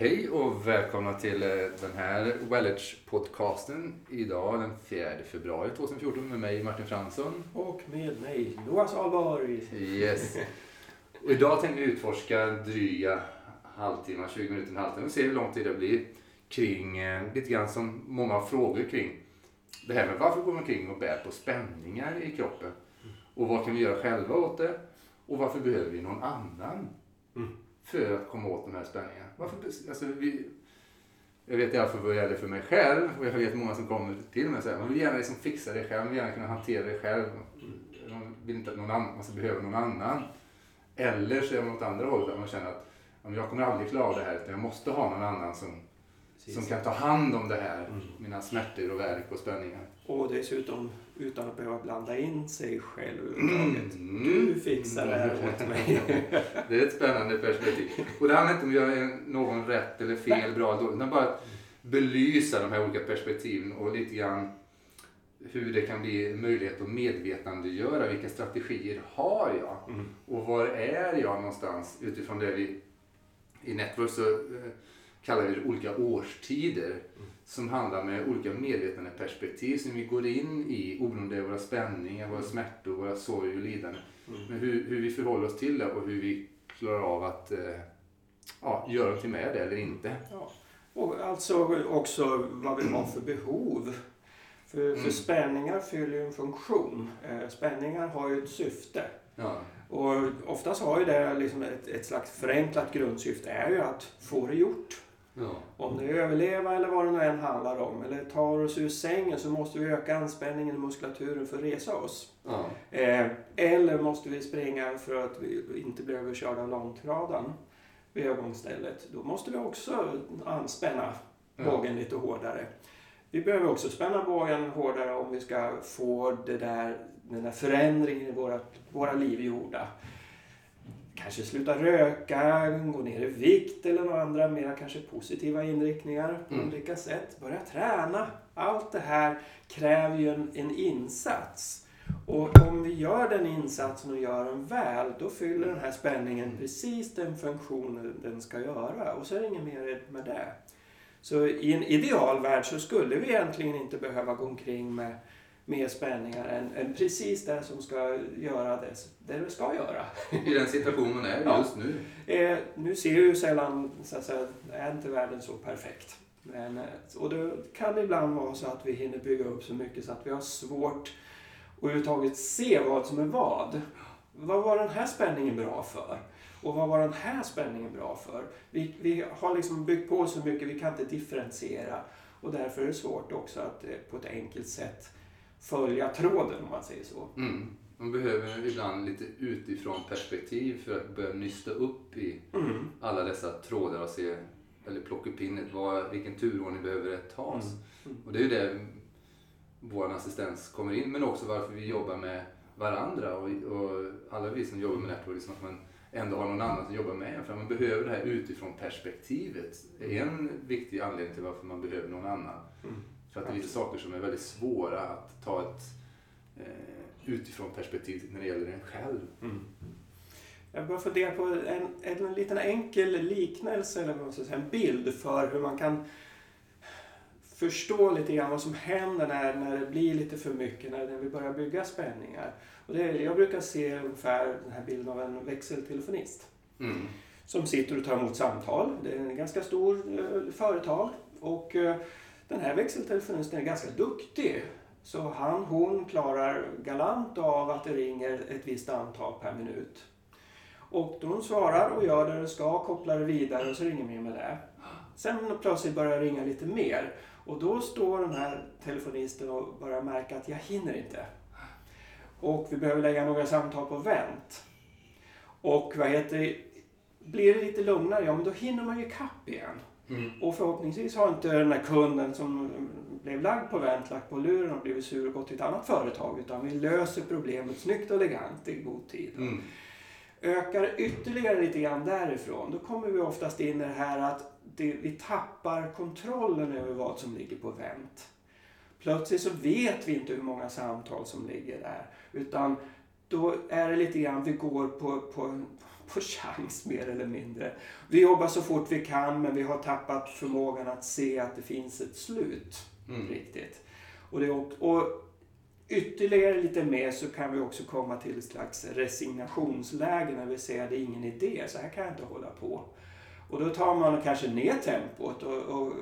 Hej och välkomna till eh, den här Wellage-podcasten idag den 4 februari 2014 med mig Martin Fransson. Och med mig Jonas Ahlborg. Yes. Och idag tänkte vi utforska dryga halvtimmar, 20 minuter, en halvtimme och se hur lång tid det blir kring eh, lite grann som många frågor kring. Det här med varför går man kring och bär på spänningar i kroppen? Och vad kan vi göra själva åt det? Och varför behöver vi någon annan? Mm för att komma åt de här spänningarna. Varför, alltså, vi, jag vet i alla fall vad det gäller för mig själv och jag vet många som kommer till mig och säger man vill gärna liksom fixa det själv, man vill gärna kunna hantera det själv. Man vill inte att någon annan, man ska alltså, behöva någon annan. Eller så är man åt andra hållet där man känner att jag kommer aldrig klara av det här utan jag måste ha någon annan som, som kan ta hand om det här, Mm. mina smärtor och värk och spänningar. Och dessutom utan att behöva blanda in sig själv överhuvudtaget. Mm. Du fixar det här åt mig. Det är ett spännande perspektiv. Och det handlar inte om att göra någon rätt eller fel, bra eller dåligt, utan bara att belysa de här olika perspektiven och lite grann hur det kan bli möjlighet att medvetandegöra vilka strategier har jag Mm. och var är jag någonstans utifrån det vi i Network så eh, kallar vi det olika årstider som handlar med olika medvetandeperspektiv som vi går in i oberoende av våra spänningar, våra smärtor, våra sorg och lidanden. Mm. Men hur, hur vi förhåller oss till det och hur vi klarar av att eh, ja, göra någonting med det eller inte. Ja. Och alltså också vad vi har för behov. För, för Mm. spänningar fyller ju en funktion. Eh, spänningar har ju ett syfte. Ja. Och oftast har ju det liksom ett, ett slags förenklat grundsyfte är ju att få det gjort. Ja. Om det är överleva eller vad det nu än handlar om. Eller tar oss ur sängen så måste vi öka anspänningen i muskulaturen för att resa oss. Ja. Eh, eller måste vi springa för att vi inte blir överkörda av långtradaren vid övergångsstället. Då måste vi också anspänna Ja. bågen lite hårdare. Vi behöver också spänna bågen hårdare om vi ska få det där, den där förändringen i våra, våra liv gjorda. Kanske sluta röka, gå ner i vikt eller några andra mer kanske positiva inriktningar på Mm. olika sätt. Börja träna. Allt det här kräver ju en, en insats. Och om vi gör den insatsen och gör den väl, då fyller den här spänningen precis den funktion den ska göra. Och så är det inget mer med det. Så i en ideal värld så skulle vi egentligen inte behöva gå omkring med mer spänningar än, än precis det som ska göra det, det ska göra. I den situationen man är Ja. just nu. Eh, nu ser ju sällan, så att säga, är inte världen så perfekt. Men, eh, och det kan ibland vara så att vi hinner bygga upp så mycket så att vi har svårt att överhuvudtaget se vad som är vad. Vad var den här spänningen bra för? Och vad var den här spänningen bra för? Vi, vi har liksom byggt på så mycket, vi kan inte differentiera. Och därför är det svårt också att eh, på ett enkelt sätt följa tråden om man säger så. Mm. Man behöver ibland lite utifrån perspektiv för att börja nysta upp i Mm. alla dessa trådar och se, eller in vad, vilken turordning behöver det tas. Mm. Mm. Och det är ju där vår assistens kommer in, men också varför vi jobbar med varandra och, och alla vi som jobbar med network, liksom att man ändå har någon annan som jobbar med en. För man behöver det här utifrån perspektivet. Det är en viktig anledning till varför man behöver någon annan. Mm. För att det är vissa saker som är väldigt svåra att ta ett eh, utifrån perspektiv när det gäller en själv. Mm. Jag bara fundera på en, en liten enkel liknelse, eller vad säga, en bild för hur man kan förstå lite grann vad som händer när, när det blir lite för mycket, när, när vi börjar bygga spänningar. Och det, jag brukar se ungefär den här bilden av en växeltelefonist Mm. som sitter och tar emot samtal. Det är en ganska stor eh, företag och eh, den här växeltelefonisten är ganska duktig. Så han, hon klarar galant av att det ringer ett visst antal per minut. Och de svarar och gör det den ska, kopplar det vidare och så ringer mer med det. Sen plötsligt börjar det ringa lite mer och då står den här telefonisten och börjar märka att jag hinner inte. Och vi behöver lägga några samtal på vänt. Och vad heter det, blir det lite lugnare, ja men då hinner man ju ikapp igen. Mm. Och förhoppningsvis har inte den här kunden som blev lagd på vänt lagt på luren och blivit sur och gått till ett annat företag. Utan vi löser problemet snyggt och elegant i god tid. Mm. Ökar ytterligare lite grann därifrån, då kommer vi oftast in i det här att det, vi tappar kontrollen över vad som ligger på vänt. Plötsligt så vet vi inte hur många samtal som ligger där. Utan då är det lite grann vi går på, på, på chans mer eller mindre. Vi jobbar så fort vi kan men vi har tappat förmågan att se att det finns ett slut. Mm. Riktigt. Och, det, och ytterligare lite mer så kan vi också komma till ett slags resignationsläge när vi ser att det är ingen idé, så här kan jag inte hålla på. Och då tar man kanske ner tempot och, och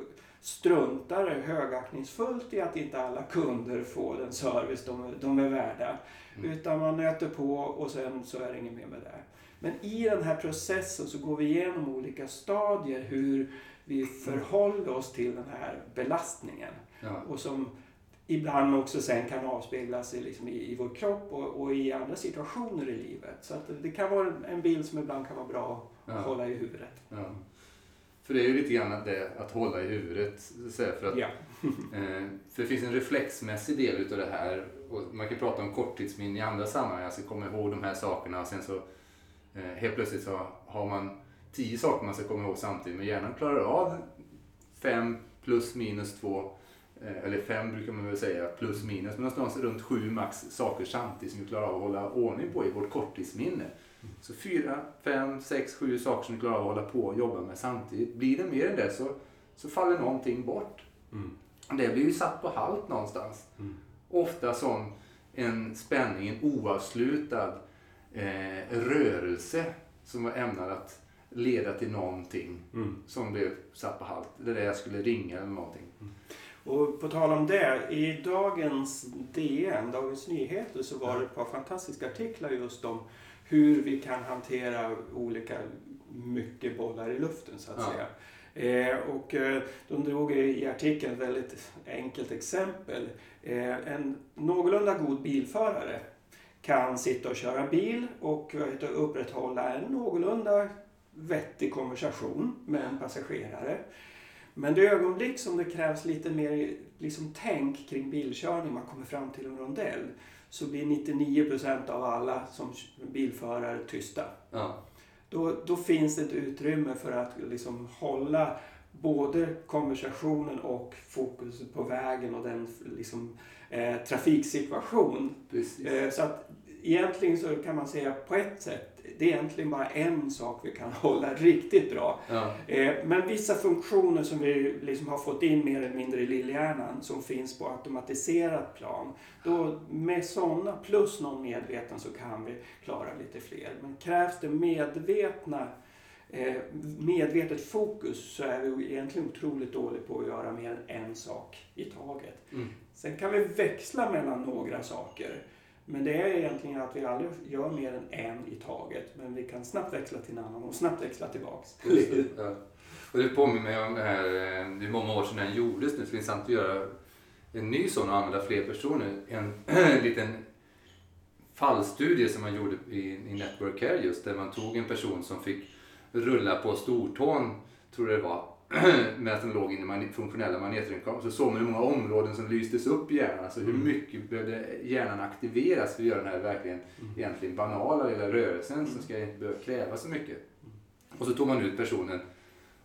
struntar högaktningsfullt i att inte alla kunder får den service de, de är värda. Mm. Utan man nöter på och sen så är det inget mer med det. Men i den här processen så går vi igenom olika stadier hur vi förhåller oss till den här belastningen. Ja. Och som ibland också sen kan avspeglas i, liksom i, i vår kropp och, och, i andra situationer i livet. Så det kan vara en bild som ibland kan vara bra att ja. hålla i huvudet. Ja. För det är ju lite grann det att hålla i huvudet. För, att, ja. eh, för det finns en reflexmässig del utav det här. Och man kan prata om korttidsminne i andra sammanhang. Alltså komma ihåg de här sakerna och sen så helt plötsligt så har man tio saker man ska komma ihåg samtidigt. Men hjärnan klarar av fem plus minus två Eh, eller fem brukar man väl säga, plus minus, men någonstans runt sju max saker samtidigt som vi klarar av att hålla ordning på i vårt korttidsminne. Så fyra, fem, sex, sju saker som vi klarar av att hålla på och jobba med samtidigt. Blir det mer än det så, så faller någonting bort. Mm. Det blir ju satt på halt någonstans. Mm. Ofta som en spänning, en oavslutad eh, rörelse som var ämnad att leda till någonting mm. som blev satt på halt. Det är det jag skulle ringa eller någonting. Mm. Och på tal om det, i dagens DN, Dagens Nyheter, så var det ett par fantastiska artiklar just om hur vi kan hantera olika mycket bollar i luften så att ja. säga. Eh, och eh, de drog i artikeln ett väldigt enkelt exempel. Eh, en någorlunda god bilförare kan sitta och köra bil och upprätthålla en någorlunda vettig konversation med en passagerare. Men det ögonblick som det krävs lite mer liksom, tänk kring bilkörning, man kommer fram till en rondell, så blir 99% av alla som bilförare tysta. Ja. Då, då finns det ett utrymme för att liksom, hålla både konversationen och fokus på vägen och den liksom, eh, trafiksituation. Eh, så att egentligen så kan man säga på ett sätt det är egentligen bara en sak vi kan hålla riktigt bra. Ja. Eh, men vissa funktioner som vi liksom har fått in mer eller mindre i lillhjärnan som finns på automatiserat plan. Då med sådana plus någon medveten så kan vi klara lite fler. Men krävs det medvetna medvetet fokus så är vi egentligen otroligt dåliga på att göra mer än en sak i taget. Mm. Sen kan vi växla mellan några saker. Men det är egentligen att vi aldrig gör mer än en i taget. Men vi kan snabbt växla till en annan och snabbt växla tillbaks. ja. Och det påminner mig om det här, eh, det är många år sedan den gjordes nu, så det är intressant att göra en ny sån och använda fler personer. En liten fallstudie som man gjorde i, i Network Care just, där man tog en person som fick rulla på stortån, tror jag det var, med att den låg inne i funktionella magnetröntgen så såg man hur många områden som lystes upp i hjärnan. Alltså hur mm. mycket behövde hjärnan aktiveras för att göra den här verkligen mm. egentligen banala lilla rörelsen som ska inte behöva kräva så mycket. Och så tog man ut personen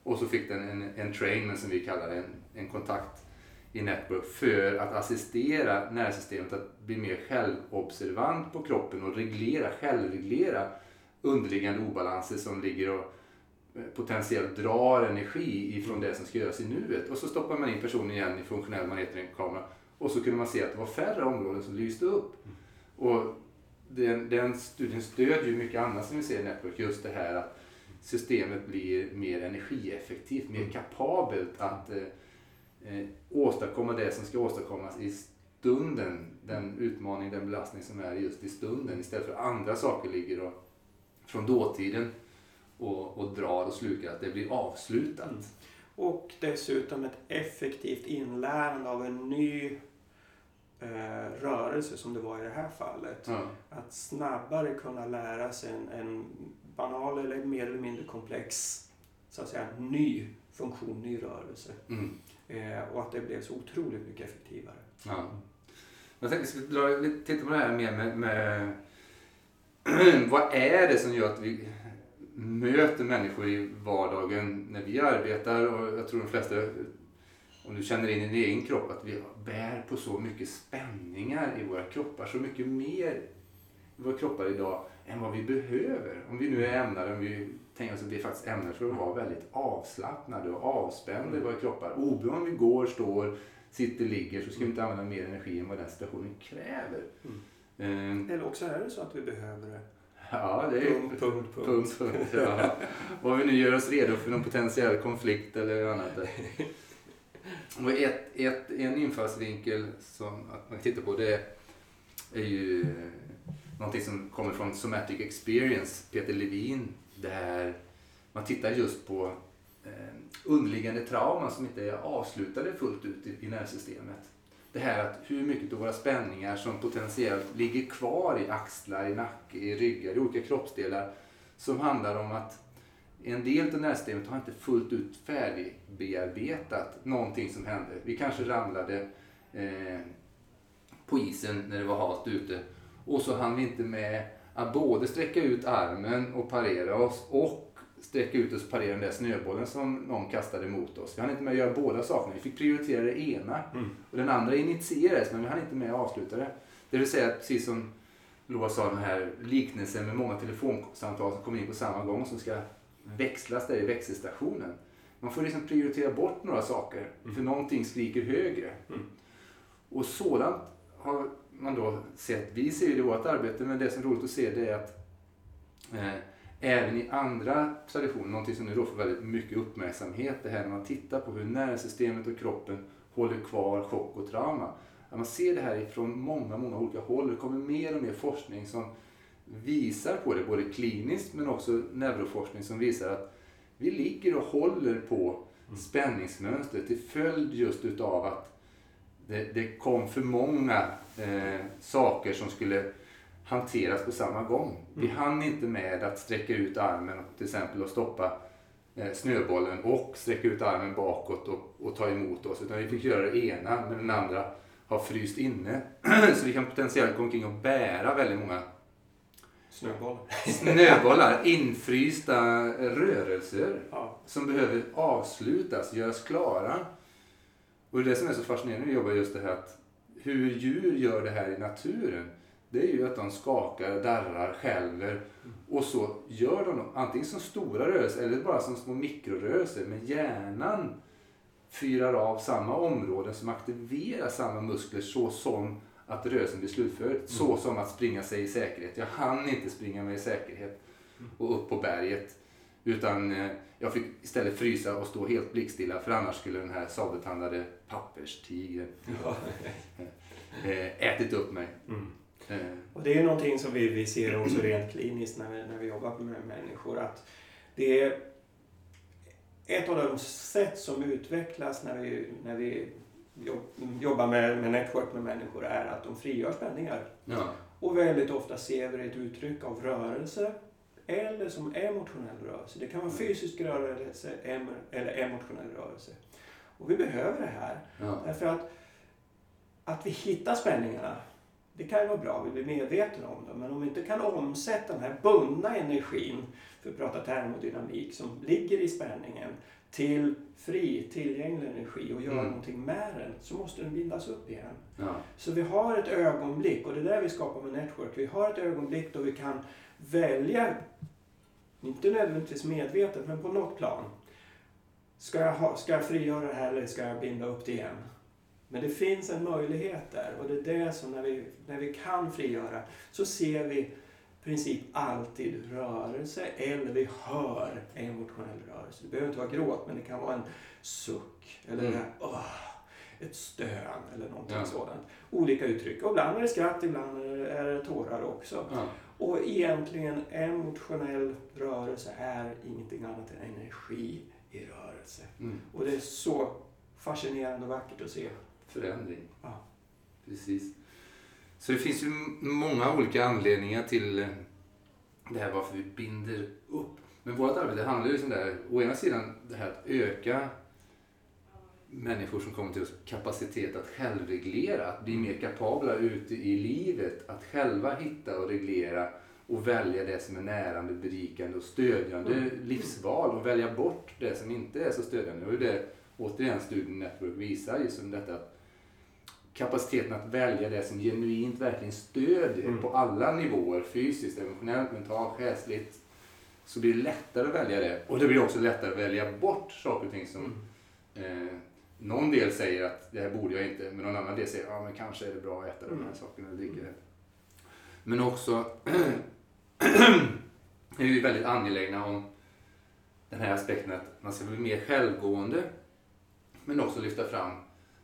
och så fick den en, en trainment som vi kallar det, en, en kontakt i Network för att assistera nervsystemet att bli mer självobservant på kroppen och reglera, självreglera underliggande obalanser som ligger och potentiellt drar energi ifrån det som ska göras i nuet. Och så stoppar man in personen igen i funktionell magnetkamera och så kunde man se att det var färre områden som lyste upp. Och den, den studien stödjer ju mycket annat som vi ser i Network, just det här att systemet blir mer energieffektivt, mer kapabelt att eh, eh, åstadkomma det som ska åstadkommas i stunden, den utmaning, den belastning som är just i stunden istället för andra saker ligger och, från dåtiden och, och drar och slukar, att det blir avslutat. Mm. Och dessutom ett effektivt inlärande av en ny eh, rörelse som det var i det här fallet. Mm. Att snabbare kunna lära sig en, en banal eller mer eller mindre komplex så att säga, ny funktion, ny rörelse. Mm. Eh, och att det blev så otroligt mycket effektivare. Ja. Jag tänkte vi ska titta på det här mer med, med vad är det som gör att vi möter människor i vardagen när vi arbetar och jag tror de flesta, om du känner in i din egen kropp, att vi bär på så mycket spänningar i våra kroppar, så mycket mer våra kroppar idag än vad vi behöver. Om vi nu är ämnade, om vi tänker oss att vi faktiskt ämnade för att vara väldigt avslappnade och avspända i våra kroppar. Oberoende om vi går, står, sitter, ligger så ska vi inte använda mer energi än vad den situationen kräver. Mm. Eller också är det så att vi behöver det. Ja, det är punkt, punkt, punkt. punkt, punkt ja. Vad vi nu gör oss redo för någon potentiell konflikt eller annat. Och ett, ett, en infallsvinkel som man tittar på det är ju någonting som kommer från Somatic Experience, Peter Levin, där man tittar just på eh, underliggande trauman som inte är avslutade fullt ut i, i nervsystemet. Det här att hur mycket av våra spänningar som potentiellt ligger kvar i axlar, i nacke, i ryggar, i olika kroppsdelar som handlar om att en del av nervsystemet har inte fullt ut färdigbearbetat någonting som hände. Vi kanske ramlade eh, på isen när det var halt ute och så hann vi inte med att både sträcka ut armen och parera oss och sträcka ut oss och parera den där snöbollen som någon kastade mot oss. Vi hann inte med att göra båda sakerna. Vi fick prioritera det ena. Mm. Och den andra initierades men vi hann inte med att avsluta det. Det vill säga precis som Loa sa, den här liknelsen med många telefonsamtal som kommer in på samma gång som ska växlas där i växelstationen. Man får liksom prioritera bort några saker mm. för någonting skriker högre. Mm. Och sådant har man då sett, vi ser ju det i vårt arbete, men det som är roligt att se det är att eh, även i andra traditioner, någonting som nu då får väldigt mycket uppmärksamhet, det här när man tittar på hur nervsystemet och kroppen håller kvar chock och trauma. Att man ser det här ifrån många, många olika håll. Det kommer mer och mer forskning som visar på det, både kliniskt men också neuroforskning som visar att vi ligger och håller på mm. spänningsmönstret till följd just utav att det, det kom för många eh, saker som skulle hanteras på samma gång. Vi mm. hann inte med att sträcka ut armen till exempel och stoppa eh, snöbollen och sträcka ut armen bakåt och, och, ta emot oss. Utan vi fick göra det ena men den andra har fryst inne. Så vi kan potentiellt gå omkring och bära väldigt många Snöbollar. Snöbollar, infrysta rörelser ja. som behöver avslutas, göras klara. Och det som är så fascinerande med att jobba just det här att hur djur gör det här i naturen. Det är ju att de skakar, darrar, skälver och så gör de antingen som stora rörelser eller bara som små mikrorörelser. Men hjärnan fyrar av samma områden som aktiverar samma muskler så som att rörelsen blir slutförd. Mm. Så som att springa sig i säkerhet. Jag hann inte springa mig i säkerhet och upp på berget. Utan eh, jag fick istället frysa och stå helt blickstilla för annars skulle den här sabeltandade papperstigern ja. Eh, ätit upp mig. Mm. Eh. Och det är någonting som vi, vi ser också rent kliniskt när vi, när vi jobbar med människor. Att det är ett av de sätt som utvecklas när vi, när vi jobbar med, med network med människor är att de frigör spänningar. Ja. Och väldigt ofta ser vi ett uttryck av rörelse eller som emotionell rörelse. Det kan vara fysisk rörelse eller emotionell rörelse. Och vi behöver det här. Ja. Därför att, att vi hittar spänningarna, det kan ju vara bra, vi blir medvetna om det. Men om vi inte kan omsätta den här bundna energin, för att prata termodynamik, som ligger i spänningen till fri, tillgänglig energi och göra mm. någonting med den, så måste den bindas upp igen. Ja. Så vi har ett ögonblick, och det är där vi skapar med Network, vi har ett ögonblick då vi kan välja, inte nödvändigtvis medvetet, men på något plan. Ska jag, ha, ska jag frigöra det här eller ska jag binda upp det igen? Men det finns en möjlighet där och det är det som när vi, när vi kan frigöra så ser vi i princip alltid rörelse eller vi hör emotionell rörelse. Det behöver inte vara gråt men det kan vara en suck eller mm. oh, ett stön eller någonting ja. sådant. Olika uttryck. Och ibland är det skratt, ibland är det tårar också. Ja. Och egentligen emotionell rörelse är ingenting annat än energi i rörelse. Mm. Och det är så fascinerande och vackert att se. Förändring. Ja. Precis. Så det finns ju många olika anledningar till eh, det här varför vi binder upp. Men vårt arbete handlar ju om det här, å ena sidan det här att öka människor som kommer till oss kapacitet att självreglera, att bli mer kapabla ute i livet, att själva hitta och reglera och välja det som är närande, berikande och stödjande mm. livsval och välja bort det som inte är så stödjande. Och det återigen studien Network visar just om detta att kapaciteten att välja det som genuint verkligen stödjer Mm. på alla nivåer, fysiskt, emotionellt, mentalt, själsligt, så blir det lättare att välja det. Och det blir också lättare att välja bort saker och ting som Mm. eh, någon del säger att det här borde jag inte, men någon annan del säger ja men kanske är det bra att äta de här Mm. sakerna eller dricka det. Men också är vi väldigt angelägna om den här aspekten att man ska bli mer självgående. Men också lyfta fram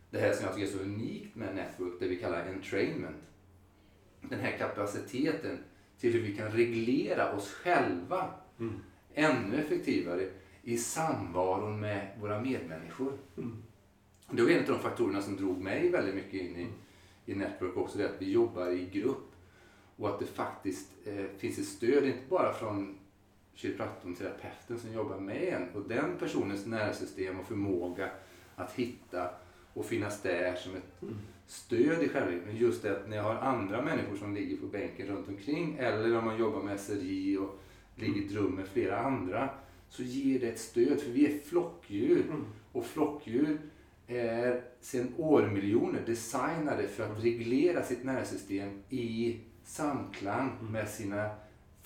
det här som jag tycker är så unikt med Network, det vi kallar entrainment. Den här kapaciteten till hur vi kan reglera oss själva Mm. ännu effektivare i samvaron med våra medmänniskor. Mm. Det var en av de faktorerna som drog mig väldigt mycket in i, i Network också, det att vi jobbar i grupp och att det faktiskt eh, finns ett stöd, inte bara från kiropraktorn, terapeuten som jobbar med en och den personens nervsystem och förmåga att hitta och finnas där som ett Mm. stöd i själva men just det att när jag har andra människor som ligger på bänken runt omkring eller om man jobbar med SRI och ligger i ett rum med flera andra så ger det ett stöd för vi är flockdjur Mm. och flockdjur är sedan årmiljoner designade för att reglera sitt nervsystem i samklang Mm. med sina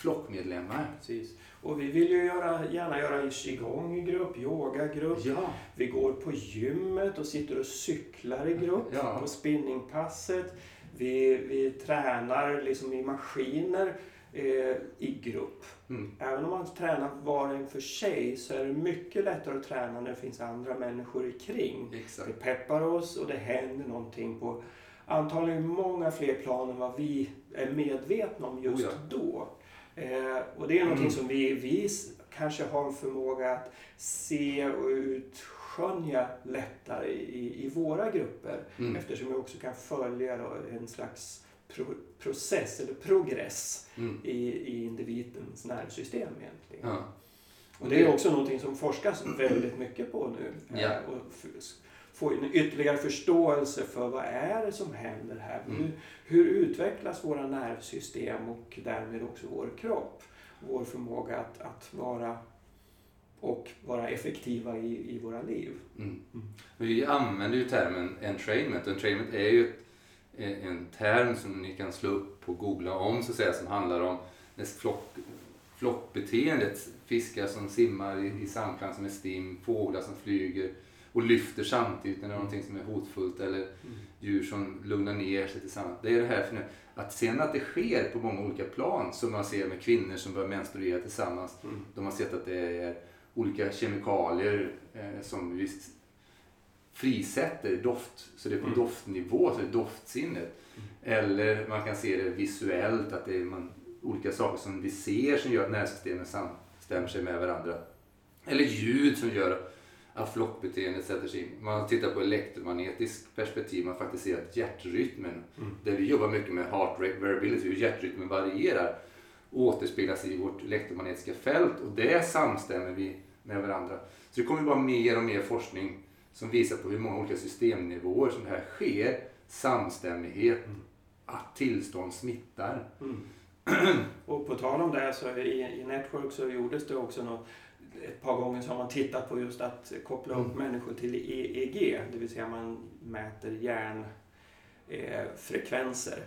flockmedlemmar. Precis. Och vi vill ju göra, gärna göra qigong i grupp, yogagrupp. Ja, Vi går på gymmet och sitter och cyklar i grupp Ja. på spinningpasset. Vi, vi tränar liksom i maskiner eh, i grupp. mm. Även om man tränar var och en för sig så är det mycket lättare att träna när det finns andra människor kring. exakt. Det peppar oss och det händer någonting på antagligen många fler plan än vad vi är medvetna om just Oh ja. då. Eh, och det är någonting Mm. som vi, vi kanske har en förmåga att se och utskönja lättare i, i våra grupper. Mm. Eftersom vi också kan följa en slags pro, process eller progress Mm. i, i individens nervsystem egentligen. Ja. Och det är också någonting som forskas väldigt mycket på nu. Ja. Eh, Och f- få en ytterligare förståelse för vad är det som händer här? Mm. Hur, hur utvecklas våra nervsystem och därmed också vår kropp? Vår förmåga att, att vara och vara effektiva i, i våra liv. Mm. Mm. Vi använder ju termen entrainment. Entrainment är ju ett, eh, en term som ni kan slå upp och googla om så att säga som handlar om det flock, flockbeteendet. Fiskar som simmar i, i samklang som är stim, fåglar som flyger och lyfter samtidigt när det är någonting som är hotfullt eller djur som lugnar ner sig tillsammans. Det är det här för nu. Att sen att det sker på många olika plan som man ser med kvinnor som börjar menstruera tillsammans. Mm. De har sett att det är olika kemikalier eh, som vi s- frisätter doft. Så det är på Mm. doftnivå, så det är doftsinnet. Eller man kan se det visuellt, att det är man, olika saker som vi ser som gör att nervsystemen samstämmer sig med varandra. Eller ljud som gör att flockbeteendet sätter sig in. Man tittar på elektromagnetiskt perspektiv, man faktiskt ser att hjärtrytmen, Mm. där vi jobbar mycket med heart rate variability, hur hjärtrytmen varierar, återspeglas i vårt elektromagnetiska fält och det samstämmer vi med varandra. Så det kommer vara mer och mer forskning som visar på hur många olika systemnivåer som det här sker, samstämmighet, Mm. att tillstånd smittar. Mm. Och på tal om det så i, i Network så gjordes det också något, ett par gånger så har man tittat på just att koppla upp Mm. människor till EEG, det vill säga man mäter hjärnfrekvenser.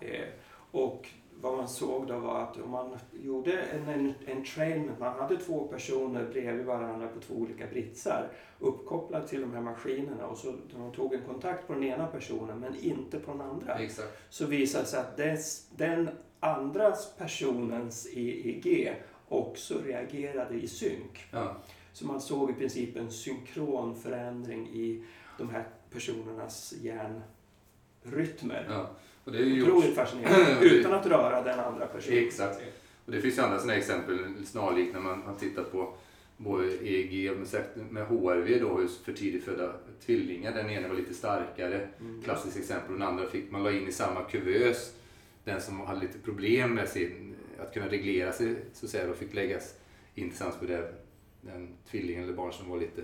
Eh, och vad man såg då var att om man gjorde en, en, en trainment, man hade två personer bredvid varandra på två olika britsar uppkopplade till de här maskinerna och så de tog en kontakt på den ena personen men inte på den andra Exakt. så visade det sig att dess, den andra personens EEG också reagerade i synk. Ja. Så man såg i princip en synkron förändring i de här personernas hjärnrytmer. Ja. Och det är ju Otroligt gjorts, fascinerande, utan att röra den andra personen. Exakt. och det finns ju andra sådana exempel snarlikt när man har tittat på både EEG med, med HRV då, hur för tidigt födda tvillingar. Den ena var lite starkare, Mm. klassiskt exempel. Och den andra fick man la in i samma kuvös. Den som hade lite problem med sin, att kunna reglera sig så att säga, då fick läggas in tillsammans med den, den tvillingen eller barn som var lite,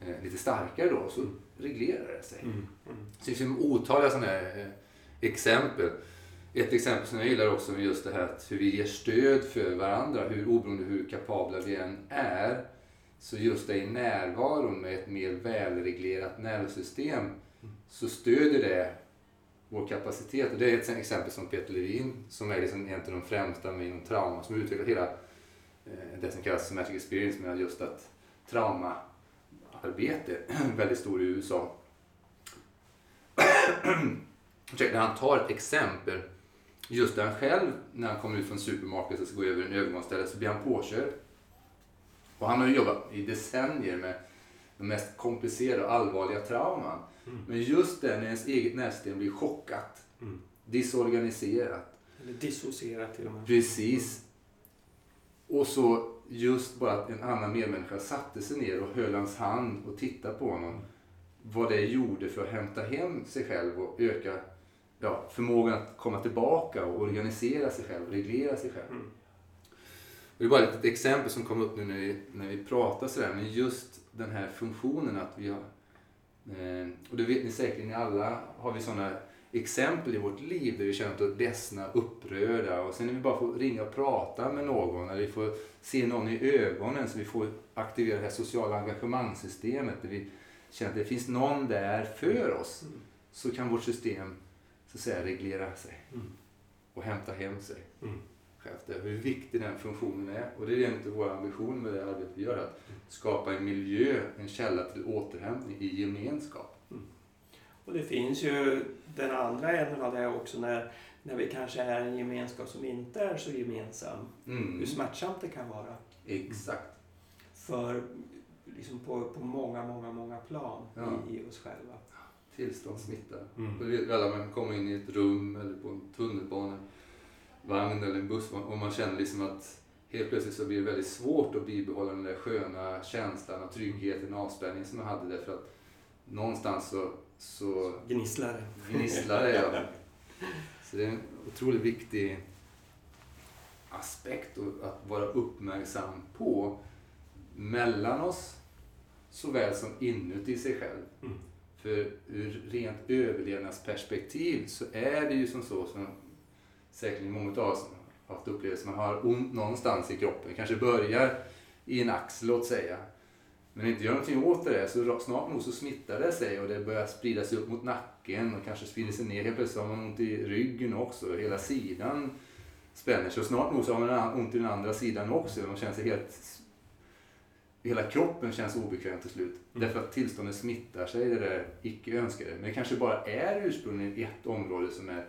eh, lite starkare då. Så reglerade det sig. Mm. Mm. Så det finns otaliga sådana här eh, exempel. Ett exempel som jag gillar också är just det här att hur vi ger stöd för varandra, hur oberoende hur kapabla vi än är. Så just det i närvaron med ett mer välreglerat nervsystem så stöder det vår kapacitet. Och det är ett exempel som Peter Levin som är liksom en av de främsta inom trauma som utvecklat hela eh, det som kallas somatic experience med just att traumaarbete väldigt stor i USA. Där han tar ett exempel just där han själv, när han kommer ut från supermarknaden och ska gå över en övergångsställe, så blir han påkörd. Och han har ju jobbat i decennier med de mest komplicerade och allvarliga trauman. Mm. Men just det när ens eget nervsystem blir chockat, mm. disorganiserat. Eller dissocierat till och med. Precis. Och så just bara att en annan medmänniska satte sig ner och höll hans hand och tittade på honom. Vad det gjorde för att hämta hem sig själv och öka ja, förmågan att komma tillbaka och organisera sig själv, reglera sig själv. Mm. Det är bara ett exempel som kom upp nu när vi, när vi pratar sådär, men just den här funktionen att vi har, eh, och det vet ni säkert, ni alla har vi sådana exempel i vårt liv där vi känner oss ledsna, upprörda och sen när vi bara får ringa och prata med någon eller vi får se någon i ögonen så vi får aktivera det här sociala engagemangssystemet där vi känner att det finns någon där för oss mm. så kan vårt system så att säga reglera sig mm. och hämta hem sig. Mm. Själv. Hur viktig den funktionen är. Och det är en av våra ambitioner med det arbete vi gör. Att skapa en miljö, en källa till återhämtning i gemenskap. Mm. Och det finns ju den andra änden av det också när, när vi kanske är en gemenskap som inte är så gemensam. Mm. Hur smärtsamt det kan vara. Exakt. För liksom på, på många, många, många plan ja. i, i oss själva tillstånd smittar. Mm. Och alla, man kommer in i ett rum eller på en tunnelbanevagn eller en buss och man känner liksom att helt plötsligt så blir det väldigt svårt att bibehålla den där sköna känslan och tryggheten och avspänningen som man hade därför att någonstans så, så gnisslar det. Gnisslar det, ja. Så det är en otroligt viktig aspekt att vara uppmärksam på mellan oss såväl som inuti sig själv. Mm. För ur rent överlevnadsperspektiv så är det ju som så som säkert många av oss haft upplevelser. Man har ont någonstans i kroppen. kanske börjar i en axel låt säga. Men inte gör någonting åt det så snart nog så smittar det sig och det börjar sprida sig upp mot nacken och kanske sprider sig ner. Helt plötsligt har man ont i ryggen också. Hela sidan spänner sig och snart nog så har man ont i den andra sidan också. Man känner sig helt hela kroppen känns obekväm till slut. Mm. Därför att tillståndet smittar sig, det där icke önskade. Men det kanske bara är ursprungligen ett område som är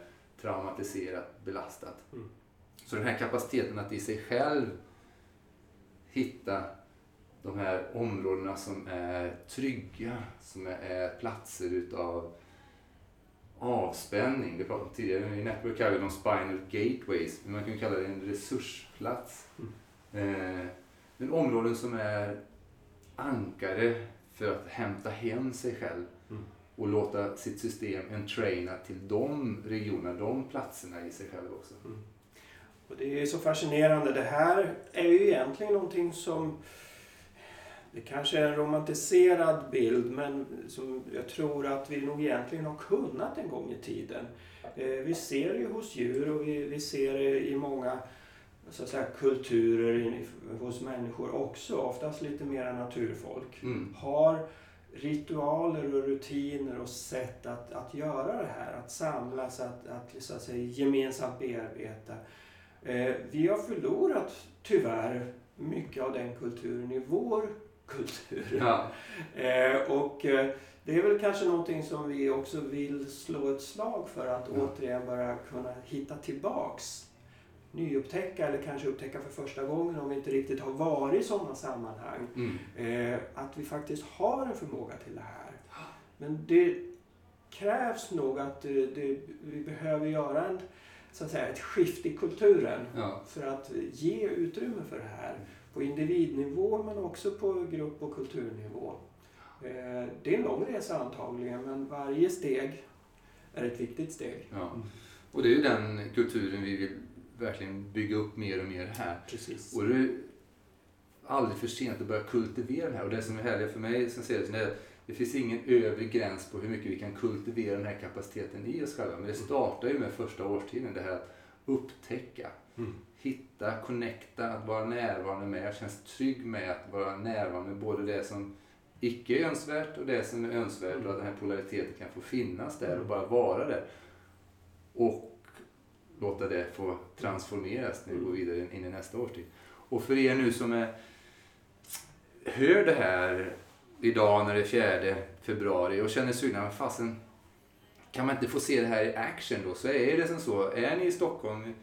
traumatiserat, belastat. Mm. Så den här kapaciteten att i sig själv hitta de här områdena som är trygga, som är platser utav avspänning. Det pratade om tidigare, i Network kallar vi dem spinal gateways, men man kan kalla det en resursplats. Mm. Eh, men områden som är ankare för att hämta hem sig själv. Och låta sitt system entraina till de regionerna, de platserna i sig själv också. Mm. Och det är så fascinerande. Det här är ju egentligen någonting som det kanske är en romantiserad bild men som jag tror att vi nog egentligen har kunnat en gång i tiden. Eh, vi ser det ju hos djur och vi, vi ser det i många så att säga, kulturer hos människor också, oftast lite mera naturfolk, mm. har ritualer och rutiner och sätt att, att göra det här, att samlas, att, att, så att säga, gemensamt bearbeta. Eh, vi har förlorat, tyvärr, mycket av den kulturen i vår kultur. Ja. Eh, och eh, det är väl kanske någonting som vi också vill slå ett slag för att ja. återigen bara kunna hitta tillbaks nyupptäcka eller kanske upptäcka för första gången om vi inte riktigt har varit i sådana sammanhang. Mm. Eh, att vi faktiskt har en förmåga till det här. Men det krävs nog att det, det, vi behöver göra en, så att säga, ett skift i kulturen ja. för att ge utrymme för det här. På individnivå men också på grupp och kulturnivå. Eh, det är en lång resa antagligen men varje steg är ett viktigt steg. Ja. Och det är ju den kulturen vi vill verkligen bygga upp mer och mer här. Precis. Och det är aldrig för sent att börja kultivera det här. Och det som är härligt för mig som ser det, är att det finns ingen övre gräns på hur mycket vi kan kultivera den här kapaciteten i oss själva. Men det startar ju med första årstiden, det här att upptäcka, mm. hitta, connecta, att vara närvarande med. Jag känns trygg med att vara närvarande med både det som icke önskvärt och det som är önskvärt och att den här polariteten kan få finnas där och bara vara där. Och låta det få transformeras när vi går vidare in i nästa årstid. Och för er nu som är, hör det här idag när det är 4 februari och känner sugna, fasen kan man inte få se det här i action då? Så är det som så, är ni i Stockholm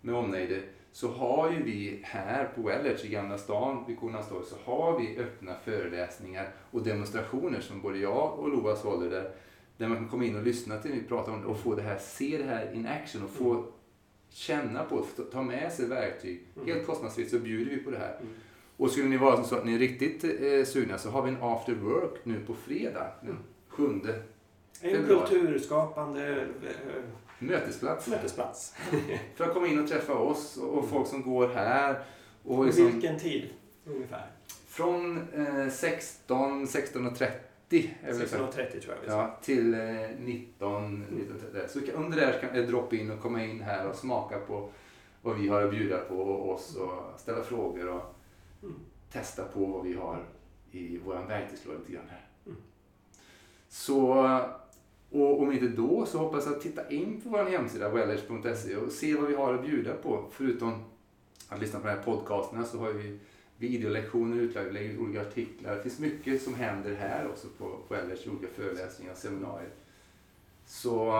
med omnejd så har ju vi här på Wellerts i Gamla stan vid Kornas torg så har vi öppna föreläsningar och demonstrationer som både jag och Loas håller där. Där man kan komma in och lyssna till det vi pratar om det och få det här, se det här in action och få känna på det, ta med sig verktyg. Helt kostnadsfritt så bjuder vi på det här. Och skulle ni vara så att ni är riktigt eh, sugna så har vi en after work nu på fredag, den 7 En kulturskapande eh, mötesplats. mötesplats. För att komma in och träffa oss och och folk som går här. Och liksom, vilken tid ungefär? från eh, 16, 16.30 är väl så. 16.30 tror jag. Ja, till eh, 19, 19.30. Så under där kan jag droppa in och komma in här och smaka på vad vi har att bjuda på och oss och ställa frågor och Mm. testa på vad vi har i vår verktygslåda lite grann här. Mm. Så, och om inte då så hoppas jag att titta in på vår hemsida wellers.se och se vad vi har att bjuda på. Förutom att lyssna på de här podcasterna så har vi videolektioner, utlagda olika artiklar. Det finns mycket som händer här också på Wellers, olika föreläsningar och seminarier. Så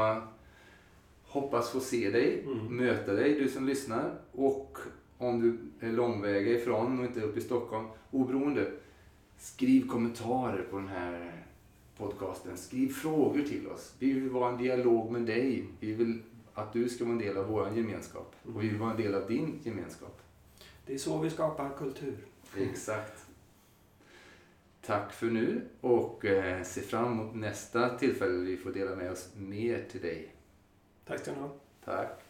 hoppas få se dig, Mm. möta dig, du som lyssnar. Och om du är långväga ifrån och inte uppe i Stockholm, oberoende, skriv kommentarer på den här podcasten. Skriv frågor till oss. Vi vill vara en dialog med dig. Vi vill att du ska vara en del av vår gemenskap. Och vi vill vara en del av din gemenskap. Det är så vi skapar kultur. Exakt. Tack för nu och eh, se fram emot nästa tillfälle vi får dela med oss mer till dig. Tack ska ni ha. Tack.